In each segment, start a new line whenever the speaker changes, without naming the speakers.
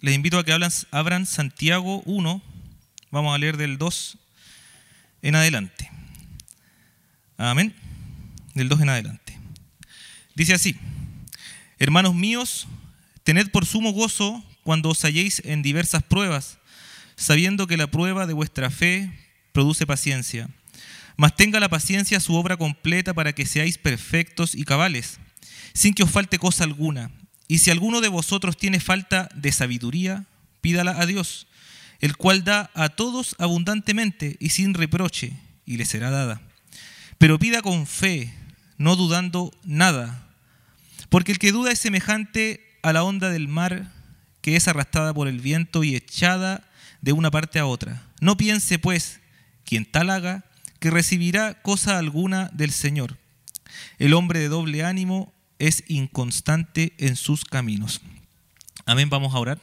les invito a que abran Santiago 1, vamos a leer del 2 en adelante. Amén. Del 2 en adelante. Dice así, hermanos míos, tened por sumo gozo cuando os halléis en diversas pruebas, sabiendo que la prueba de vuestra fe produce paciencia. Mas tenga la paciencia su obra completa para que seáis perfectos y cabales, sin que os falte cosa alguna. Y si alguno de vosotros tiene falta de sabiduría, pídala a Dios, el cual da a todos abundantemente y sin reproche, y le será dada. Pero pida con fe, no dudando nada, porque el que duda es semejante a la onda del mar que es arrastrada por el viento y echada de una parte a otra. No piense, pues, quien tal haga, que recibirá cosa alguna del Señor. El hombre de doble ánimo es inconstante en sus caminos. Amén, vamos a orar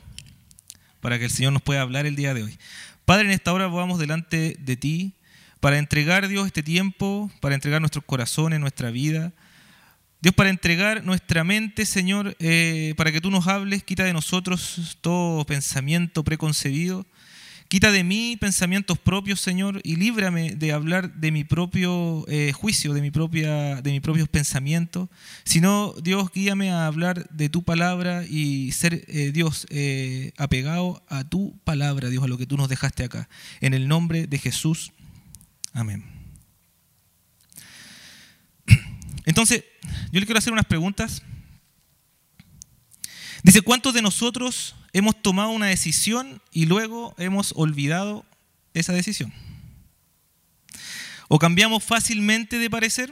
para que el Señor nos pueda hablar el día de hoy. Padre, en esta hora vamos delante de ti para entregar, Dios, este tiempo, para entregar nuestros corazones, nuestra vida. Dios, para entregar nuestra mente, Señor, eh, para que tú nos hables, quita de nosotros todo pensamiento preconcebido Quita de mí pensamientos propios, Señor, y líbrame de hablar de mi propio eh, juicio, de, mi propia, de mis propios pensamientos. Sino, Dios, guíame a hablar de tu palabra y ser, eh, Dios, eh, apegado a tu palabra, Dios, a lo que tú nos dejaste acá. En el nombre de Jesús. Amén. Entonces, yo le quiero hacer unas preguntas. Dice, ¿cuántos de nosotros hemos tomado una decisión y luego hemos olvidado esa decisión. O cambiamos fácilmente de parecer,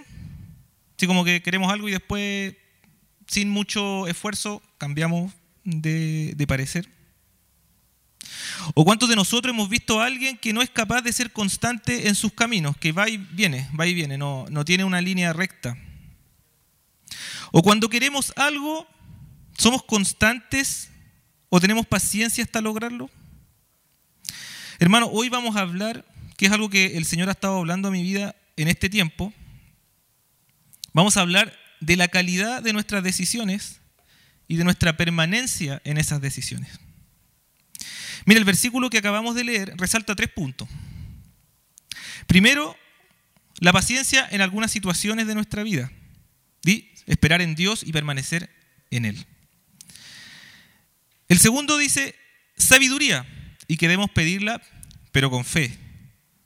así como que queremos algo y después, sin mucho esfuerzo, cambiamos de, parecer. ¿O cuántos de nosotros hemos visto a alguien que no es capaz de ser constante en sus caminos, que va y viene, va y viene, no, no tiene una línea recta? ¿O cuando queremos algo, somos constantes ¿O tenemos paciencia hasta lograrlo? Hermano, hoy vamos a hablar, que es algo que el Señor ha estado hablando a mi vida en este tiempo. Vamos a hablar de la calidad de nuestras decisiones y de nuestra permanencia en esas decisiones. Mira, el versículo que acabamos de leer resalta tres puntos. Primero, la paciencia en algunas situaciones de nuestra vida. Y esperar en Dios y permanecer en Él. El segundo dice sabiduría y queremos pedirla, pero con fe.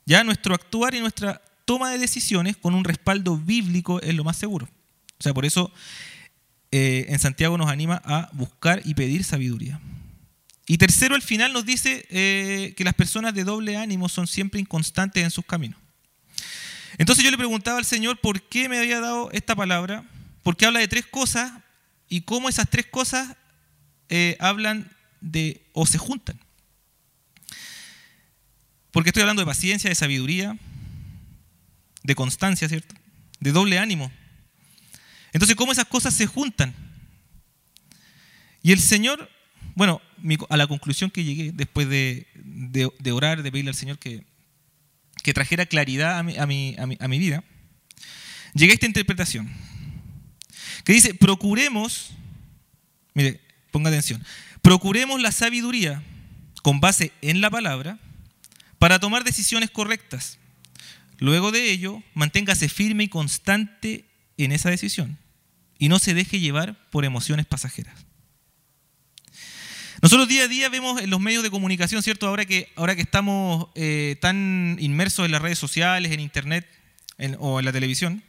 Ya nuestro actuar y nuestra toma de decisiones con un respaldo bíblico es lo más seguro. O sea, por eso eh, en Santiago nos anima a buscar y pedir sabiduría. Y tercero, al final nos dice eh, que las personas de doble ánimo son siempre inconstantes en sus caminos. Entonces yo le preguntaba al Señor por qué me había dado esta palabra, porque habla de tres cosas y cómo esas tres cosas eh, hablan de o se juntan. Porque estoy hablando de paciencia, de sabiduría, de constancia, ¿cierto? De doble ánimo. Entonces, ¿cómo esas cosas se juntan? Y el Señor, bueno, a la conclusión que llegué después de, orar, de pedirle al Señor que, que trajera claridad a mi, a, mi, a mi vida, llegué a esta interpretación, que dice, procuremos, mire, Ponga atención. Procuremos la sabiduría con base en la palabra para tomar decisiones correctas. Luego de ello, manténgase firme y constante en esa decisión y no se deje llevar por emociones pasajeras. Nosotros día a día vemos en los medios de comunicación, ¿cierto? Ahora que, ahora que estamos eh, tan inmersos en las redes sociales, en Internet o en la televisión,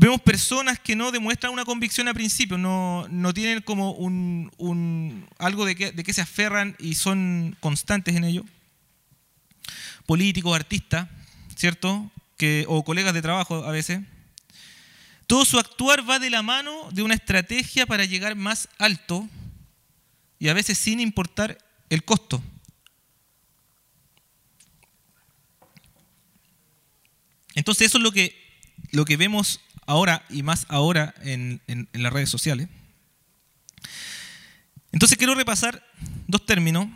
Vemos personas que no demuestran una convicción a principio, no, tienen como un, algo de que, de que se aferran y son constantes en ello. Políticos, artistas, ¿cierto? Que, o colegas de trabajo a veces. Todo su actuar va de la mano de una estrategia para llegar más alto y a veces sin importar el costo. Entonces eso es lo que, lo que vemos ahora y más ahora en, las redes sociales. Entonces quiero repasar dos términos,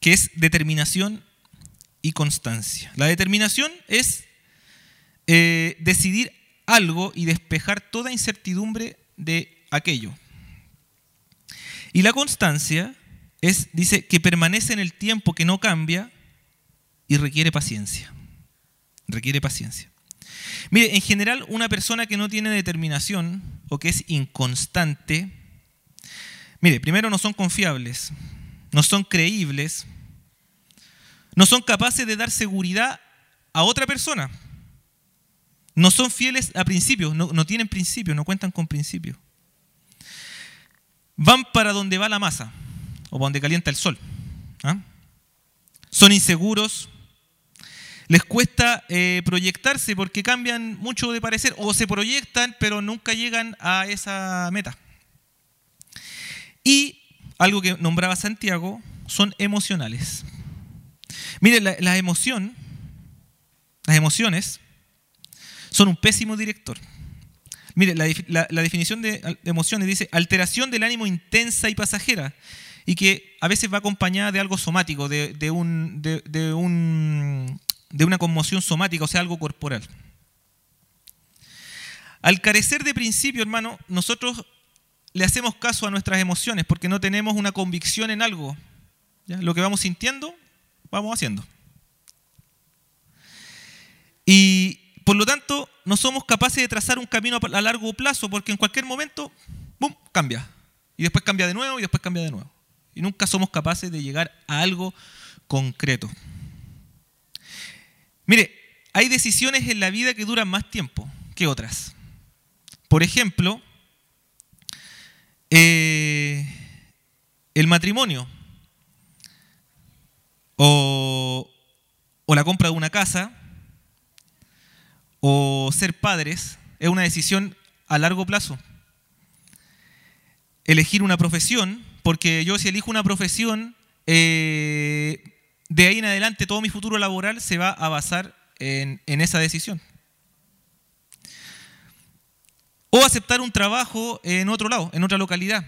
que es determinación y constancia. La determinación es eh, decidir algo y despejar toda incertidumbre de aquello. Y la constancia es, dice, que permanece en el tiempo, que no cambia y requiere paciencia. Requiere paciencia. Mire, en general una persona que no tiene determinación o que es inconstante, mire, primero no son confiables, no son creíbles, no son capaces de dar seguridad a otra persona, no son fieles a principios, no, tienen principios, no cuentan con principios. Van para donde va la masa o para donde calienta el sol. ¿ah? Son inseguros, les cuesta eh, proyectarse porque cambian mucho de parecer o se proyectan pero nunca llegan a esa meta. Y algo que nombraba Santiago son emocionales. Miren, la, emoción, las emociones son un pésimo director. Mire, la, definición de emociones dice alteración del ánimo intensa y pasajera y que a veces va acompañada de algo somático, de, un, de, un, de una conmoción somática, o sea, algo corporal. Al carecer de principio, hermano, nosotros le hacemos caso a nuestras emociones porque no tenemos una convicción en algo. Lo que vamos sintiendo, vamos haciendo. Y por lo tanto, no somos capaces de trazar un camino a largo plazo porque en cualquier momento, ¡bum!, cambia. Y después cambia de nuevo y después cambia de nuevo. Y nunca somos capaces de llegar a algo concreto. Mire, hay decisiones en la vida que duran más tiempo que otras. Por ejemplo, eh, el matrimonio o, la compra de una casa o ser padres es una decisión a largo plazo. Elegir una profesión, porque yo si elijo una profesión, eh, de ahí en adelante todo mi futuro laboral se va a basar en, esa decisión. O aceptar un trabajo en otro lado, en otra localidad.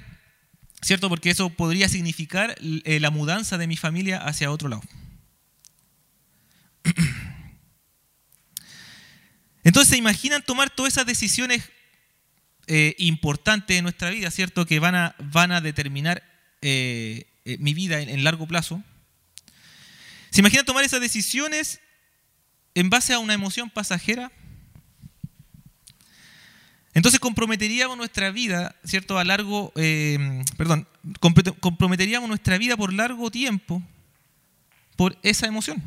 ¿Cierto? Porque eso podría significar eh, la mudanza de mi familia hacia otro lado. Entonces, ¿se imaginan tomar todas esas decisiones eh, importantes en nuestra vida, ¿cierto? Que van a, van a determinar eh, mi vida en largo plazo. ¿Se imagina tomar esas decisiones en base a una emoción pasajera? Entonces comprometeríamos nuestra vida, ¿cierto? A largo, eh, perdón, comprometeríamos nuestra vida por largo tiempo por esa emoción.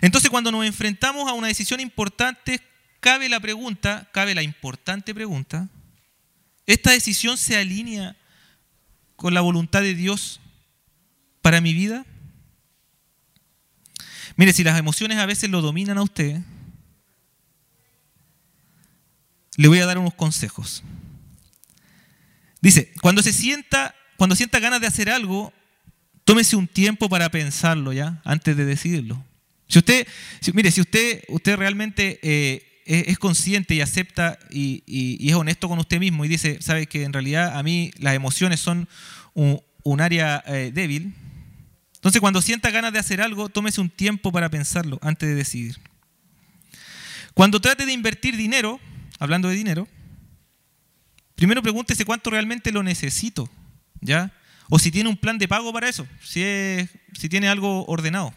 Entonces cuando nos enfrentamos a una decisión importante, cabe la pregunta, cabe la importante pregunta, ¿esta decisión se alinea con la voluntad de Dios para mi vida? Mire, si las emociones a veces lo dominan a usted, le voy a dar unos consejos. Dice, cuando se sienta, cuando sienta ganas de hacer algo, tómese un tiempo para pensarlo ya, antes de decidirlo. Si usted, mire, si usted, usted realmente eh, es, consciente y acepta y, es honesto con usted mismo y dice, sabe que en realidad a mí las emociones son un, área eh, débil, entonces, cuando sienta ganas de hacer algo, tómese un tiempo para pensarlo antes de decidir. Cuando trate de invertir dinero, hablando de dinero, primero pregúntese cuánto realmente lo necesito, ¿ya? O si tiene un plan de pago para eso, si, si tiene algo ordenado.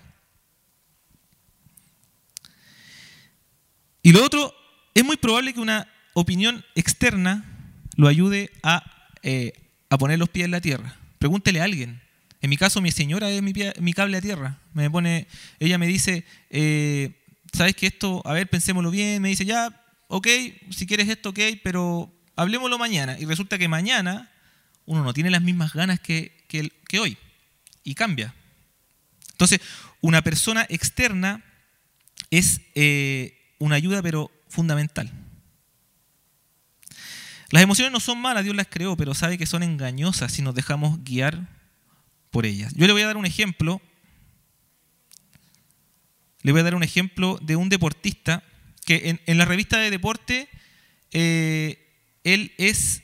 Y lo otro, es muy probable que una opinión externa lo ayude a, eh, a poner los pies en la tierra. Pregúntele a alguien, en mi caso, mi señora es mi, cable a tierra. Me pone, ella me dice, eh, ¿sabes que esto? A ver, pensémoslo bien. Me dice, ya, ok, si quieres esto, ok, pero hablemoslo mañana. Y resulta que mañana uno no tiene las mismas ganas que, hoy. Y cambia. Entonces, una persona externa es eh, una ayuda, pero fundamental. Las emociones no son malas, Dios las creó, pero sabe que son engañosas si nos dejamos guiar por ellas. Yo le voy a dar un ejemplo. Le voy a dar un ejemplo de un deportista que en, la revista de deporte eh, él es,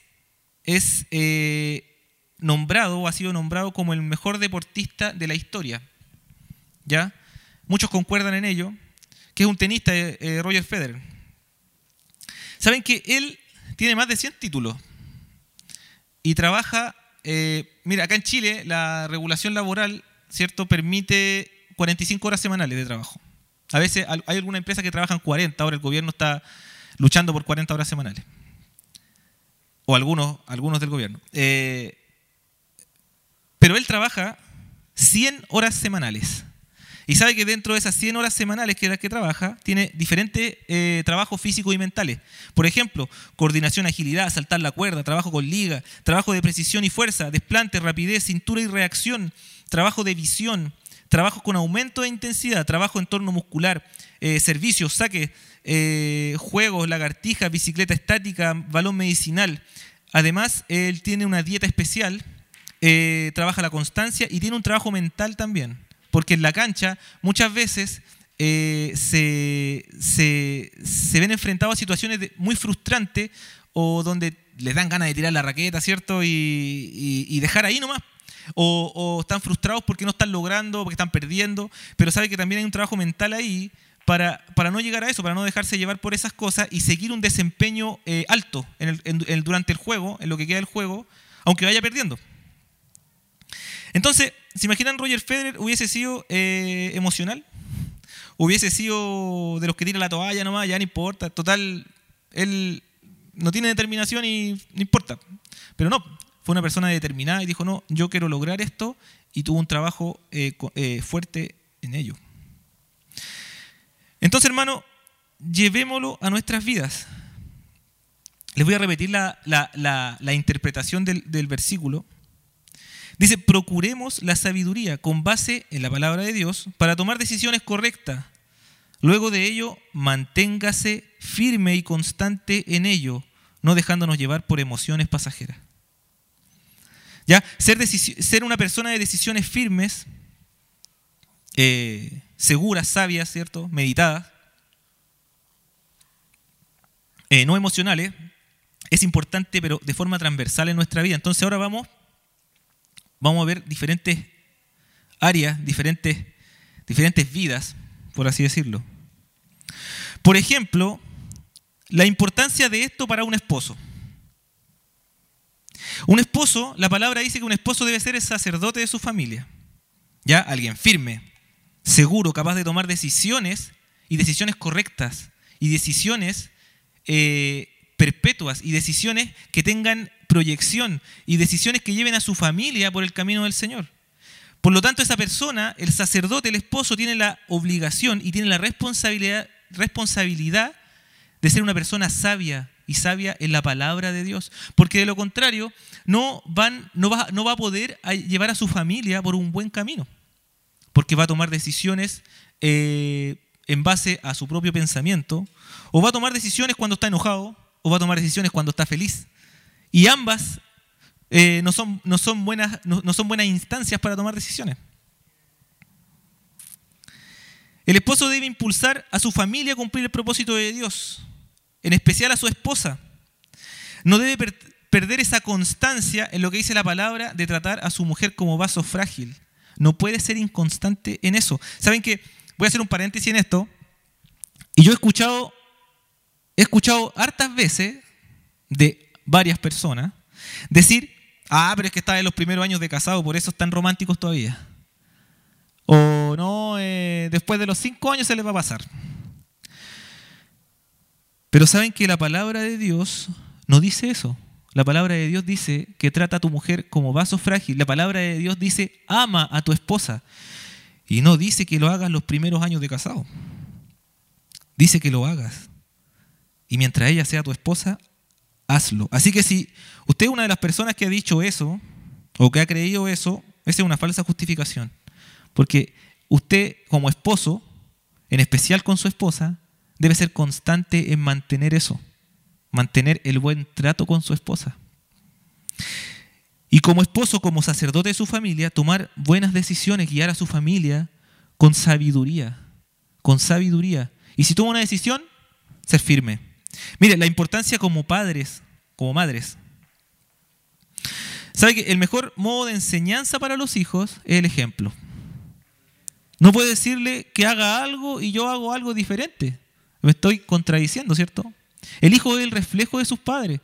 es eh, nombrado o ha sido nombrado como el mejor deportista de la historia. ¿Ya? Muchos concuerdan en ello, que es un tenista, eh, Roger Federer. Saben que él tiene más de 100 títulos y trabaja eh, mira, acá en Chile la regulación laboral, ¿cierto?, permite 45 horas semanales de trabajo. A veces hay alguna empresa que trabajan 40, ahora el gobierno está luchando por 40 horas semanales. O algunos, algunos del gobierno. Eh, pero él trabaja 100 horas semanales. Y sabe que dentro de esas 100 horas semanales que, que trabaja, tiene diferentes eh, trabajos físicos y mentales. Por ejemplo, coordinación, agilidad, saltar la cuerda, trabajo con liga, trabajo de precisión y fuerza, desplante, rapidez, cintura y reacción, trabajo de visión, trabajo con aumento de intensidad, trabajo en torno muscular, eh, servicios, saques, eh, juegos, lagartijas, bicicleta estática, balón medicinal. Además, él tiene una dieta especial, trabaja la constancia y tiene un trabajo mental también porque en la cancha muchas veces eh, se, ven enfrentados a situaciones muy frustrantes o donde les dan ganas de tirar la raqueta, ¿cierto? Y, dejar ahí nomás. O, están frustrados porque no están logrando, porque están perdiendo, pero sabe que también hay un trabajo mental ahí para, para no llegar a eso, para no dejarse llevar por esas cosas y seguir un desempeño eh, alto durante el juego, en lo que queda del juego, aunque vaya perdiendo. Entonces, ¿se imaginan Roger Federer hubiese sido eh, emocional? Hubiese sido de los que tiran la toalla nomás, ya no importa. Total, él no tiene determinación y no importa. Pero no, fue una persona determinada y dijo, no, yo quiero lograr esto y tuvo un trabajo eh, eh, fuerte en ello. Entonces, hermano, llevémoslo a nuestras vidas. Les voy a repetir la, interpretación del versículo. Dice, procuremos la sabiduría con base en la palabra de Dios para tomar decisiones correctas. Luego de ello, manténgase firme y constante en ello, no dejándonos llevar por emociones pasajeras. ¿Ya? Ser, ser una persona de decisiones firmes, eh, seguras, sabias, ¿cierto? Meditadas, eh, no emocionales, es importante, pero de forma transversal en nuestra vida. Entonces ahora vamos vamos a ver diferentes áreas, diferentes, diferentes vidas, por así decirlo. Por ejemplo, la importancia de esto para un esposo. Un esposo, la palabra dice que un esposo debe ser el sacerdote de su familia. ¿Ya? Alguien firme, seguro, capaz de tomar decisiones y decisiones correctas y decisiones eh, perpetuas y decisiones que tengan proyección y decisiones que lleven a su familia por el camino del Señor. Por lo tanto, esa persona, el sacerdote, el esposo, tiene la obligación y tiene la responsabilidad, responsabilidad de ser una persona sabia y sabia en la palabra de Dios. Porque de lo contrario, no, van, no, va, no va a poder llevar a su familia por un buen camino. Porque va a tomar decisiones eh, en base a su propio pensamiento, o va a tomar decisiones cuando está enojado, o va a tomar decisiones cuando está feliz. Y ambas eh, no, son, no, son buenas, no, son buenas instancias para tomar decisiones. El esposo debe impulsar a su familia a cumplir el propósito de Dios, en especial a su esposa. No debe perder esa constancia en lo que dice la palabra de tratar a su mujer como vaso frágil. No puede ser inconstante en eso. ¿Saben que Voy a hacer un paréntesis en esto. Y yo he escuchado he escuchado hartas veces de varias personas decir, ah, pero es que está en los primeros años de casado, por eso están románticos todavía. O no, eh, después de los cinco años se les va a pasar. Pero saben que la palabra de Dios no dice eso. La palabra de Dios dice que trata a tu mujer como vaso frágil. La palabra de Dios dice ama a tu esposa. Y no dice que lo hagas los primeros años de casado. Dice que lo hagas y mientras ella sea tu esposa, hazlo. Así que si usted es una de las personas que ha dicho eso o que ha creído eso, esa es una falsa justificación. Porque usted como esposo, en especial con su esposa, debe ser constante en mantener eso, mantener el buen trato con su esposa. Y como esposo, como sacerdote de su familia, tomar buenas decisiones, guiar a su familia con sabiduría, con sabiduría. Y si toma una decisión, ser firme. Mire, la importancia como padres, como madres. ¿Sabe que el mejor modo de enseñanza para los hijos es el ejemplo? No puede decirle que haga algo y yo hago algo diferente. Me estoy contradiciendo, ¿cierto? El hijo es el reflejo de sus padres.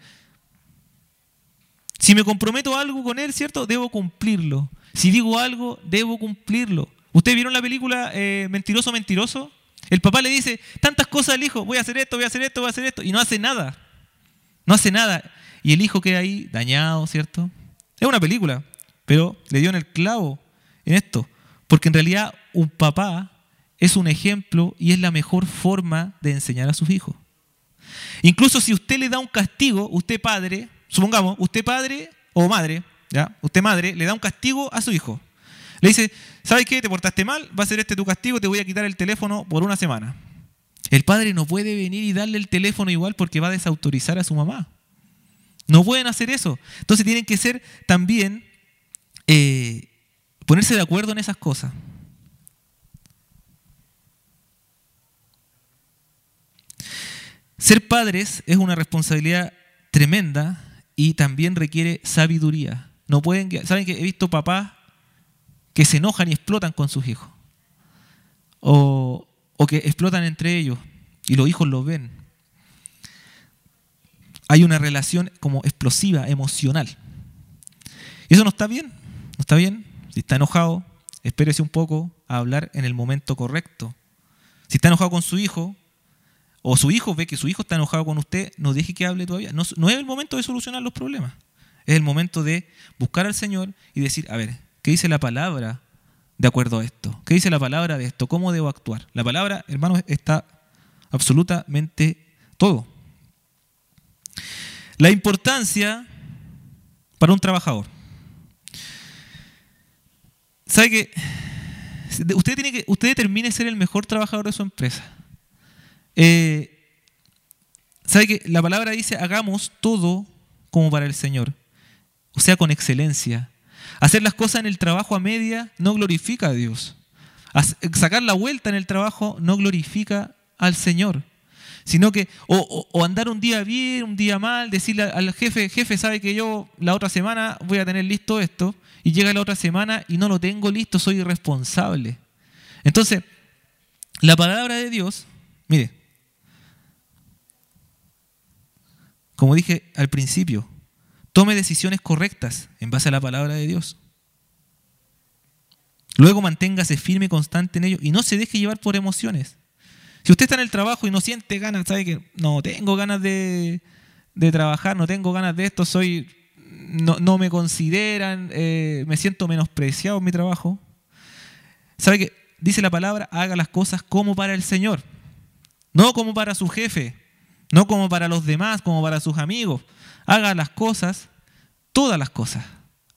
Si me comprometo algo con Él, ¿cierto? Debo cumplirlo. Si digo algo, debo cumplirlo. ¿Ustedes vieron la película eh, Mentiroso, Mentiroso? El papá le dice tantas cosas al hijo, voy a hacer esto, voy a hacer esto, voy a hacer esto, y no hace nada. No hace nada. Y el hijo queda ahí dañado, ¿cierto? Es una película, pero le dio en el clavo en esto. Porque en realidad un papá es un ejemplo y es la mejor forma de enseñar a sus hijos. Incluso si usted le da un castigo, usted padre, supongamos, usted padre o madre, ¿ya? Usted madre le da un castigo a su hijo. Le dice, ¿sabes qué? Te portaste mal, va a ser este tu castigo, te voy a quitar el teléfono por una semana. El padre no puede venir y darle el teléfono igual porque va a desautorizar a su mamá. No pueden hacer eso. Entonces tienen que ser también, eh, ponerse de acuerdo en esas cosas. Ser padres es una responsabilidad tremenda y también requiere sabiduría. No pueden, saben que he visto papás que se enojan y explotan con sus hijos. O, o que explotan entre ellos y los hijos lo ven. Hay una relación como explosiva, emocional. Y eso no está bien, no está bien. Si está enojado, espérese un poco a hablar en el momento correcto. Si está enojado con su hijo, o su hijo ve que su hijo está enojado con usted, no deje que hable todavía. No, no, es el momento de solucionar los problemas. Es el momento de buscar al Señor y decir, a ver, ¿qué dice la palabra de acuerdo a esto? ¿Qué dice la palabra de esto? ¿Cómo debo actuar? La palabra, hermanos, está absolutamente todo. La importancia para un trabajador. ¿Sabe que usted tiene que usted determine ser el mejor trabajador de su empresa? Eh, ¿Sabe que la palabra dice hagamos todo como para el Señor? O sea, con excelencia. Hacer las cosas en el trabajo a media no glorifica a Dios. Sacar la vuelta en el trabajo no glorifica al Señor. Sino que, o, andar un día bien, un día mal, decirle al jefe, jefe, sabe que yo la otra semana voy a tener listo esto, y llega la otra semana y no lo tengo listo, soy irresponsable. Entonces, la palabra de Dios, mire, como dije al principio, tome decisiones correctas en base a la palabra de Dios. Luego manténgase firme y constante en ello y no se deje llevar por emociones. Si usted está en el trabajo y no siente ganas, sabe que no tengo ganas de, trabajar, no tengo ganas de esto, soy, no, me consideran, eh, me siento menospreciado en mi trabajo. ¿Sabe que dice la palabra, haga las cosas como para el Señor, no como para su jefe, no como para los demás, como para sus amigos. Haga las cosas, todas las cosas,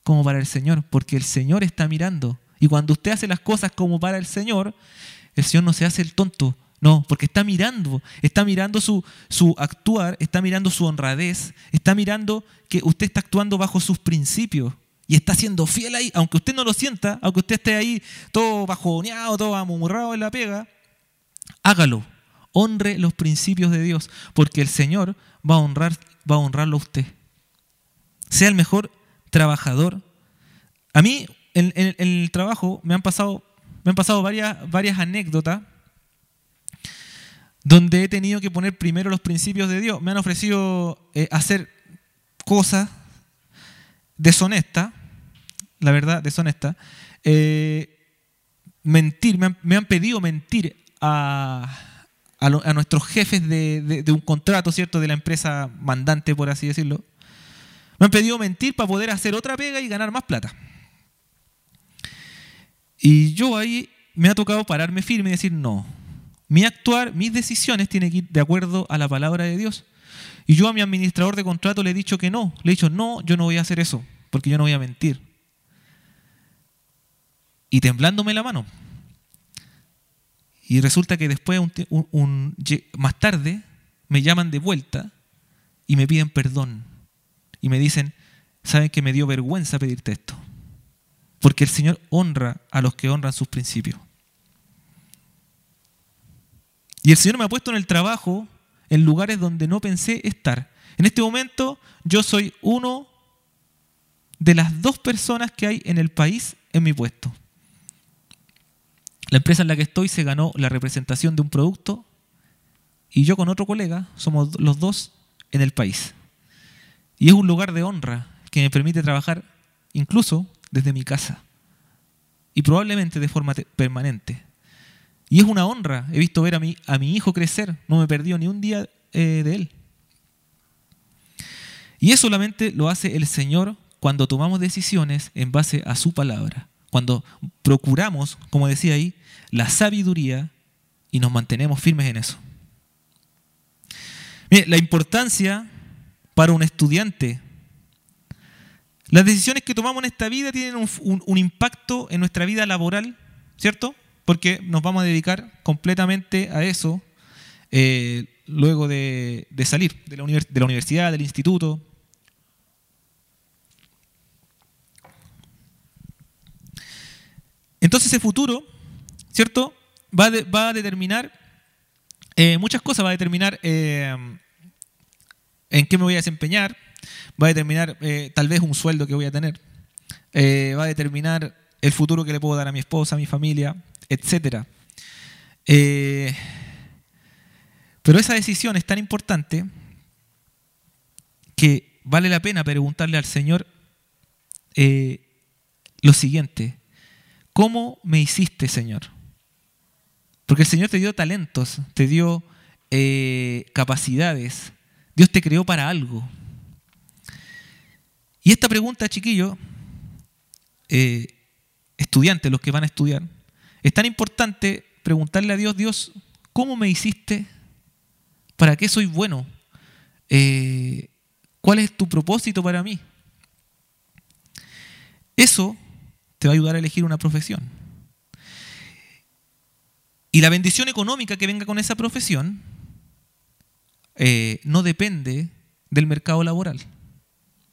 como para el Señor, porque el Señor está mirando. Y cuando usted hace las cosas como para el Señor, el Señor no se hace el tonto, no, porque está mirando, está mirando su, su actuar, está mirando su honradez, está mirando que usted está actuando bajo sus principios y está siendo fiel ahí, aunque usted no lo sienta, aunque usted esté ahí todo bajoneado, todo amurrado en la pega, hágalo, honre los principios de Dios, porque el Señor va a, honrar, va a honrarlo a usted. Sea el mejor trabajador. A mí, en, el trabajo, me han pasado, me han pasado varias, varias anécdotas donde he tenido que poner primero los principios de Dios. Me han ofrecido eh, hacer cosas deshonestas, la verdad, deshonestas. Eh, mentir, me han, me han, pedido mentir a, a, nuestros jefes de, un contrato, ¿cierto? De la empresa mandante, por así decirlo. Me han pedido mentir para poder hacer otra pega y ganar más plata. Y yo ahí me ha tocado pararme firme y decir, no, mi actuar, mis decisiones tienen que ir de acuerdo a la palabra de Dios. Y yo a mi administrador de contrato le he dicho que no. Le he dicho, no, yo no voy a hacer eso, porque yo no voy a mentir. Y temblándome la mano. Y resulta que después, más tarde, me llaman de vuelta y me piden perdón. Y me dicen, saben que me dio vergüenza pedirte esto. Porque el Señor honra a los que honran sus principios. Y el Señor me ha puesto en el trabajo en lugares donde no pensé estar. En este momento yo soy uno de las dos personas que hay en el país en mi puesto. La empresa en la que estoy se ganó la representación de un producto y yo con otro colega somos los dos en el país. Y es un lugar de honra. que me permite trabajar incluso desde mi casa y probablemente de forma permanente. Y es una honra. He visto ver a mi, a mi hijo crecer. No me he perdido ni un día eh, de él. Y eso solamente lo hace el Señor cuando tomamos decisiones en base a su palabra. Cuando procuramos, como decía ahí, la sabiduría y nos mantenemos firmes en eso. La importancia para un estudiante. Las decisiones que tomamos en esta vida tienen un, impacto en nuestra vida laboral, ¿cierto? Porque nos vamos a dedicar completamente a eso eh, luego de, salir de la, de la universidad, del instituto. Entonces ese futuro, ¿cierto? Va, a determinar eh, muchas cosas, va a determinar eh, en qué me voy a desempeñar, va a determinar eh, tal vez un sueldo que voy a tener, va a determinar el futuro que le puedo dar a mi esposa, a mi familia, etc. pero esa decisión es tan importante que vale la pena preguntarle al Señor lo siguiente, ¿cómo me hiciste, Señor? Porque el Señor te dio talentos, te dio eh, capacidades. Dios te creó para algo. Y esta pregunta, chiquillo, eh, estudiantes, los que van a estudiar, es tan importante preguntarle a Dios, Dios, ¿cómo me hiciste? ¿Para qué soy bueno? Eh, ¿Cuál es tu propósito para mí? Eso te va a ayudar a elegir una profesión. Y la bendición económica que venga con esa profesión eh, no depende del mercado laboral,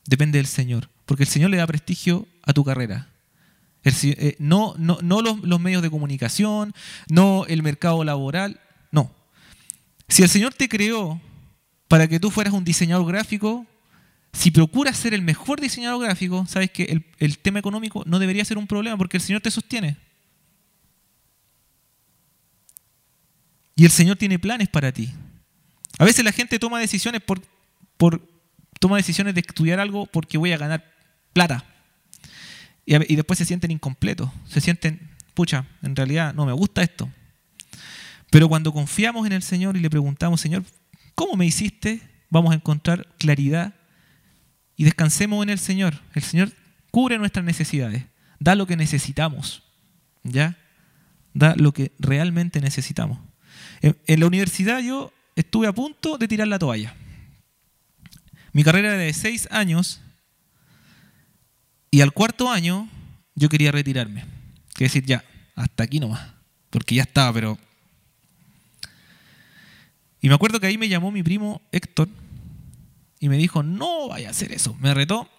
depende del Señor, porque el Señor le da prestigio a tu carrera. Eh, no no, no los, medios de comunicación, no el mercado laboral, no. Si el Señor te creó para que tú fueras un diseñador gráfico, si procuras ser el mejor diseñador gráfico, sabes que el tema económico no debería ser un problema porque el Señor te sostiene. Y el Señor tiene planes para ti. A veces la gente toma decisiones por, toma decisiones de estudiar algo porque voy a ganar plata. Y, y después se sienten incompletos. Se sienten, pucha, en realidad no me gusta esto. Pero cuando confiamos en el Señor y le preguntamos, Señor, ¿cómo me hiciste? Vamos a encontrar claridad y descansemos en el Señor. El Señor cubre nuestras necesidades, da lo que necesitamos, ¿ya? Da lo que realmente necesitamos. En, la universidad yo estuve a punto de tirar la toalla. Mi carrera era de seis años y al cuarto año yo quería retirarme. Quiero decir, ya, hasta aquí nomás, porque ya estaba, pero... Y me acuerdo que ahí me llamó mi primo Héctor y me dijo, no vaya a hacer eso. Me retó,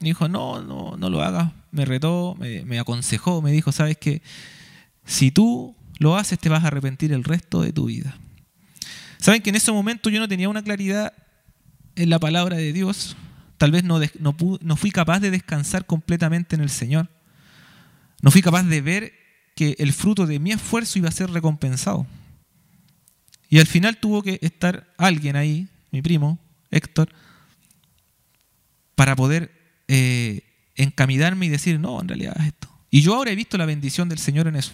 me dijo, no, no, no lo hagas. Me retó, me, me aconsejó, me dijo, sabes que si tú lo haces, te vas a arrepentir el resto de tu vida. Saben que en ese momento yo no tenía una claridad en la palabra de Dios. Tal vez no, no, fui capaz de descansar completamente en el Señor. No fui capaz de ver que el fruto de mi esfuerzo iba a ser recompensado. Y al final tuvo que estar alguien ahí, mi primo, Héctor, para poder eh, encaminarme y decir, no, en realidad es esto. Y yo ahora he visto la bendición del Señor en eso.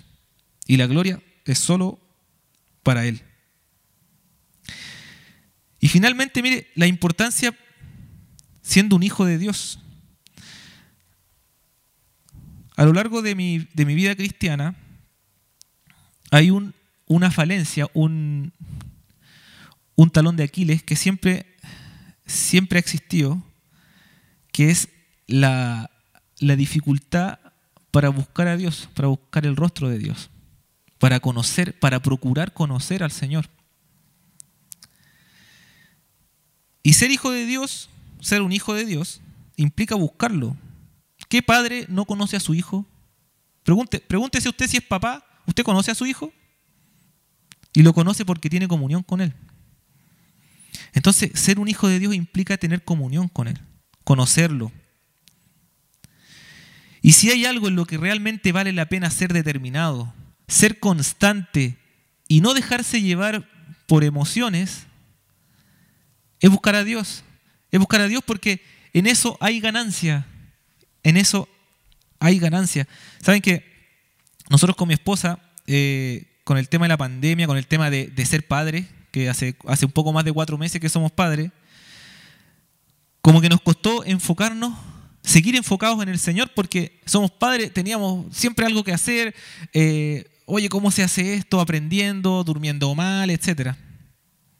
Y la gloria es solo para Él. Y finalmente, mire, la importancia siendo un hijo de Dios. A lo largo de mi, de mi vida cristiana hay un, una falencia, un, un talón de Aquiles que siempre, siempre ha existido, que es la, la dificultad para buscar a Dios, para buscar el rostro de Dios para conocer, para procurar conocer al Señor. Y ser hijo de Dios, ser un hijo de Dios, implica buscarlo. ¿Qué padre no conoce a su hijo? Pregúntese usted si es papá, ¿usted conoce a su hijo? Y lo conoce porque tiene comunión con él. Entonces, ser un hijo de Dios implica tener comunión con él, conocerlo. Y si hay algo en lo que realmente vale la pena ser determinado, ser constante y no dejarse llevar por emociones, es buscar a Dios. Es buscar a Dios porque en eso hay ganancia. En eso hay ganancia. Saben que nosotros con mi esposa, eh, con el tema de la pandemia, con el tema de, ser padre, que hace, hace un poco más de cuatro meses que somos padres, como que nos costó enfocarnos, seguir enfocados en el Señor, porque somos padres, teníamos siempre algo que hacer, eh, oye, ¿cómo se hace esto? Aprendiendo, durmiendo mal, etcétera.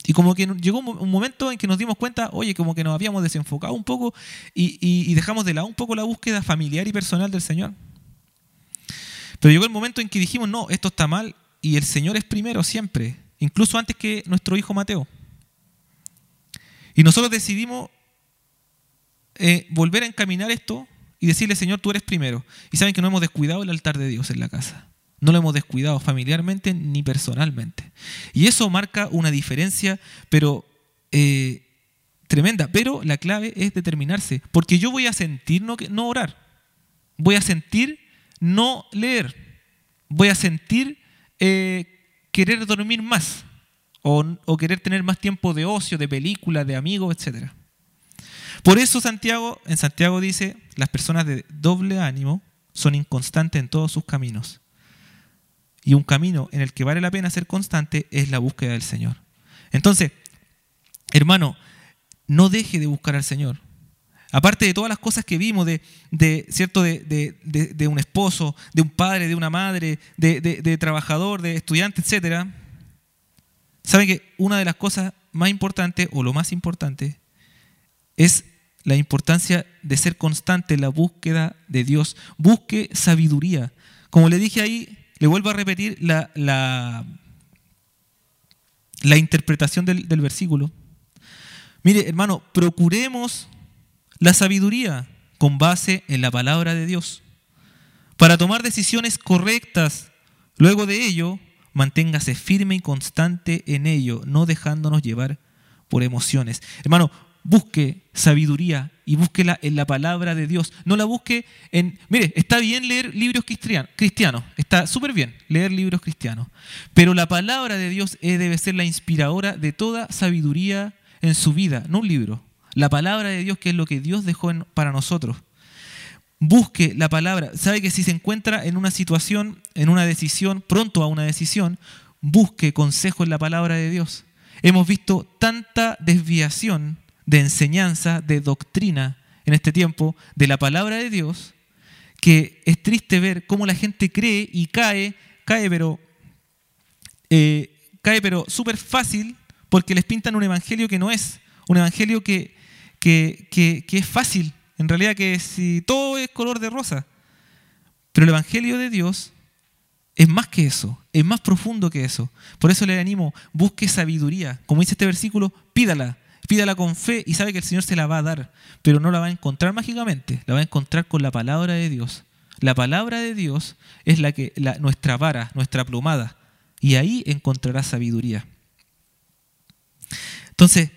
Y como que llegó un momento en que nos dimos cuenta, oye, como que nos habíamos desenfocado un poco y, dejamos de lado un poco la búsqueda familiar y personal del Señor. Pero llegó el momento en que dijimos, no, esto está mal y el Señor es primero siempre, incluso antes que nuestro hijo Mateo. Y nosotros decidimos eh, volver a encaminar esto y decirle, Señor, tú eres primero. Y saben que no hemos descuidado el altar de Dios en la casa. No lo hemos descuidado familiarmente ni personalmente. Y eso marca una diferencia, pero eh, tremenda. Pero la clave es determinarse. Porque yo voy a sentir no, orar. Voy a sentir no leer. Voy a sentir eh, querer dormir más. O, querer tener más tiempo de ocio, de película, de amigos, etc. Por eso Santiago, en Santiago dice, las personas de doble ánimo son inconstantes en todos sus caminos. Y un camino en el que vale la pena ser constante es la búsqueda del Señor. Entonces, hermano, no deje de buscar al Señor. Aparte de todas las cosas que vimos de, ¿cierto? De, un esposo, de un padre, de una madre, de, trabajador, de estudiante, etc. ¿Saben que una de las cosas más importantes, o lo más importante, es la importancia de ser constante en la búsqueda de Dios? Busque sabiduría. Como le dije ahí, le vuelvo a repetir la, la, interpretación del, del versículo. Mire, hermano, procuremos la sabiduría con base en la palabra de Dios. Para tomar decisiones correctas, luego de ello, manténgase firme y constante en ello, no dejándonos llevar por emociones. Hermano, busque sabiduría y búsquela en la palabra de Dios. No la busque en... Mire, está bien leer libros cristianos, está súper bien leer libros cristianos, pero la palabra de Dios debe ser la inspiradora de toda sabiduría en su vida, no un libro. La palabra de Dios que es lo que Dios dejó para nosotros. Busque la palabra. Sabe que si se encuentra en una situación, en una decisión, pronto a una decisión, busque consejo en la palabra de Dios. Hemos visto tanta desviación de enseñanza, de doctrina en este tiempo, de la palabra de Dios, que es triste ver cómo la gente cree y cae, cae pero, eh, cae pero súper fácil porque les pintan un evangelio que no es, un evangelio que, que, que, es fácil, en realidad que si todo es color de rosa, pero el evangelio de Dios es más que eso, es más profundo que eso. Por eso le animo, busque sabiduría. Como dice este versículo, pídala. Pídala con fe y sabe que el Señor se la va a dar, pero no la va a encontrar mágicamente, la va a encontrar con la palabra de Dios. La palabra de Dios es la que nuestra vara, nuestra plumada, y ahí encontrará sabiduría. Entonces,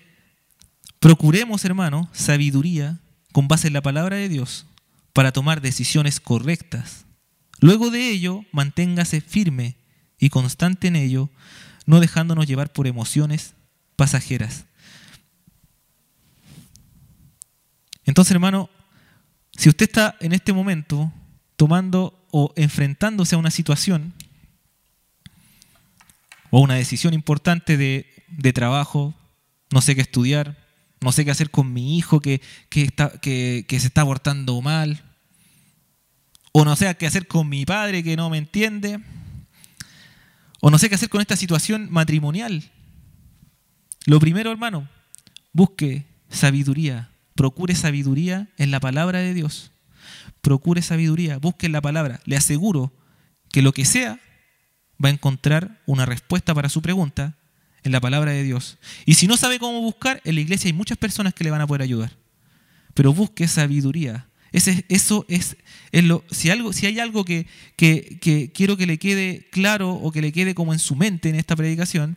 procuremos, hermano, sabiduría con base en la palabra de Dios para tomar decisiones correctas. Luego de ello, manténgase firme y constante en ello, no dejándonos llevar por emociones pasajeras. Entonces, hermano, si usted está en este momento tomando o enfrentándose a una situación o una decisión importante de, trabajo, no sé qué estudiar, no sé qué hacer con mi hijo que, está, que, se está abortando mal, o no sé qué hacer con mi padre que no me entiende, o no sé qué hacer con esta situación matrimonial. Lo primero, hermano, busque sabiduría, Procure sabiduría en la palabra de Dios. Procure sabiduría, busque la palabra. Le aseguro que lo que sea va a encontrar una respuesta para su pregunta en la palabra de Dios. Y si no sabe cómo buscar, en la iglesia hay muchas personas que le van a poder ayudar. Pero busque sabiduría. Eso es, lo, si, algo, si hay algo que, que quiero que le quede claro o que le quede como en su mente en esta predicación,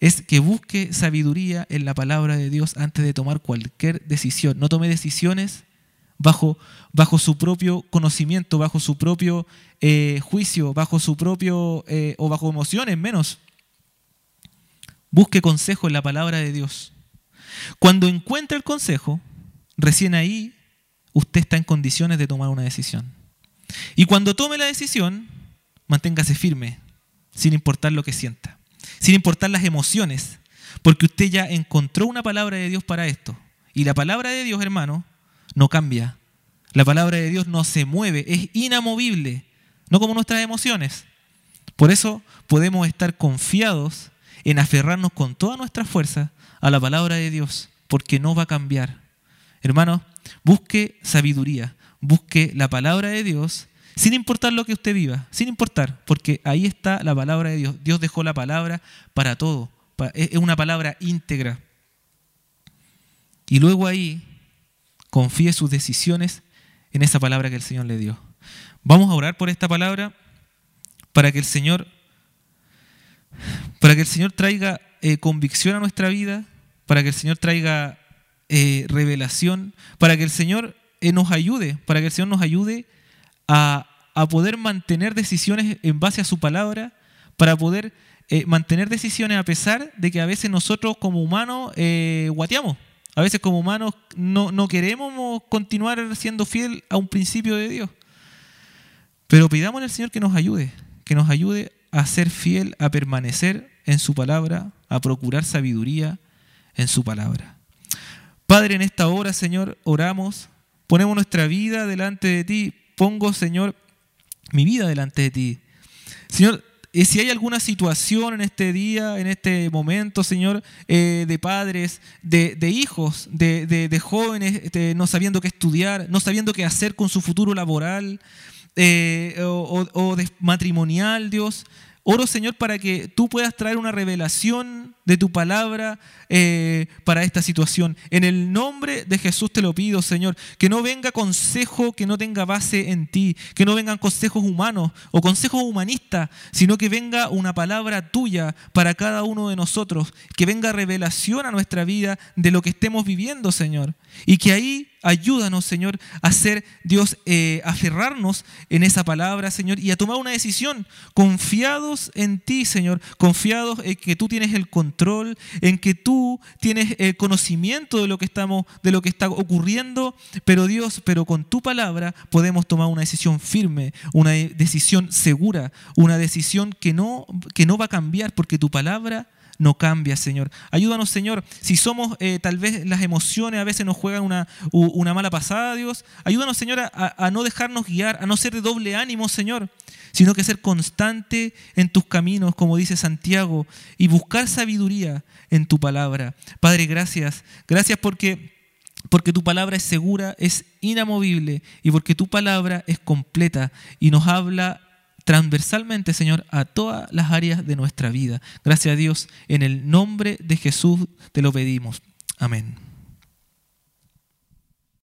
es que busque sabiduría en la palabra de Dios antes de tomar cualquier decisión. No tome decisiones bajo, bajo su propio conocimiento, bajo su propio eh, juicio, bajo su propio, eh, o bajo emociones menos. Busque consejo en la palabra de Dios. Cuando encuentre el consejo, recién ahí usted está en condiciones de tomar una decisión. Y cuando tome la decisión, manténgase firme, sin importar lo que sienta, sin importar las emociones, porque usted ya encontró una palabra de Dios para esto. Y la palabra de Dios, hermano, no cambia. La palabra de Dios no se mueve, es inamovible, no como nuestras emociones. Por eso podemos estar confiados en aferrarnos con toda nuestra fuerza a la palabra de Dios, porque no va a cambiar. Hermano, busque sabiduría, busque la palabra de Dios, sin importar lo que usted viva, sin importar, porque ahí está la palabra de Dios. Dios dejó la palabra para todo, es una palabra íntegra. Y luego ahí confíe sus decisiones en esa palabra que el Señor le dio. Vamos a orar por esta palabra para que el Señor para que el Señor traiga eh, convicción a nuestra vida, para que el Señor traiga eh, revelación, para que el Señor eh, nos ayude, para que el Señor nos ayude a, a, poder mantener decisiones en base a su palabra, para poder mantener decisiones a pesar de que a veces nosotros como humanos guateamos. A veces como humanos no, no queremos continuar siendo fiel a un principio de Dios. Pero pidamos al Señor que nos ayude, que nos ayude a ser fiel, a permanecer en su palabra, a procurar sabiduría en su palabra. Padre, en esta hora, Señor, oramos, ponemos nuestra vida delante de ti, pongo, Señor, mi vida delante de ti. Señor, y si hay alguna situación en este día, en este momento, Señor, eh, de padres, de, hijos, de, jóvenes, no sabiendo qué estudiar, no sabiendo qué hacer con su futuro laboral eh, o, o de matrimonial, Dios, Oro, Señor, para que tú puedas traer una revelación de tu palabra eh, para esta situación. En el nombre de Jesús te lo pido, Señor, que no venga consejo que no tenga base en ti, que no vengan consejos humanos o consejos humanistas, sino que venga una palabra tuya para cada uno de nosotros, que venga revelación a nuestra vida de lo que estemos viviendo, Señor. Y que ahí ayúdanos, Señor, a ser Dios, eh, aferrarnos en esa palabra, Señor, y a tomar una decisión, confiados en ti, Señor, confiados en que tú tienes el control, en que tú tienes el conocimiento de lo que estamos, de lo que está ocurriendo, pero Dios, pero con tu palabra podemos tomar una decisión firme, una decisión segura, una decisión que no, que no va a cambiar, porque tu palabra no cambia, Señor. Ayúdanos, Señor, si somos, eh, tal vez las emociones a veces nos juegan una, una mala pasada, Dios. Ayúdanos, Señor, a no dejarnos guiar, a no ser de doble ánimo, Señor, sino que ser constante en tus caminos, como dice Santiago, y buscar sabiduría en tu palabra. Padre, gracias. Gracias porque porque tu palabra es segura, es inamovible y porque tu palabra es completa y nos habla transversalmente, Señor, a todas las áreas de nuestra vida. Gracias a Dios, en el nombre de Jesús te lo pedimos. Amén.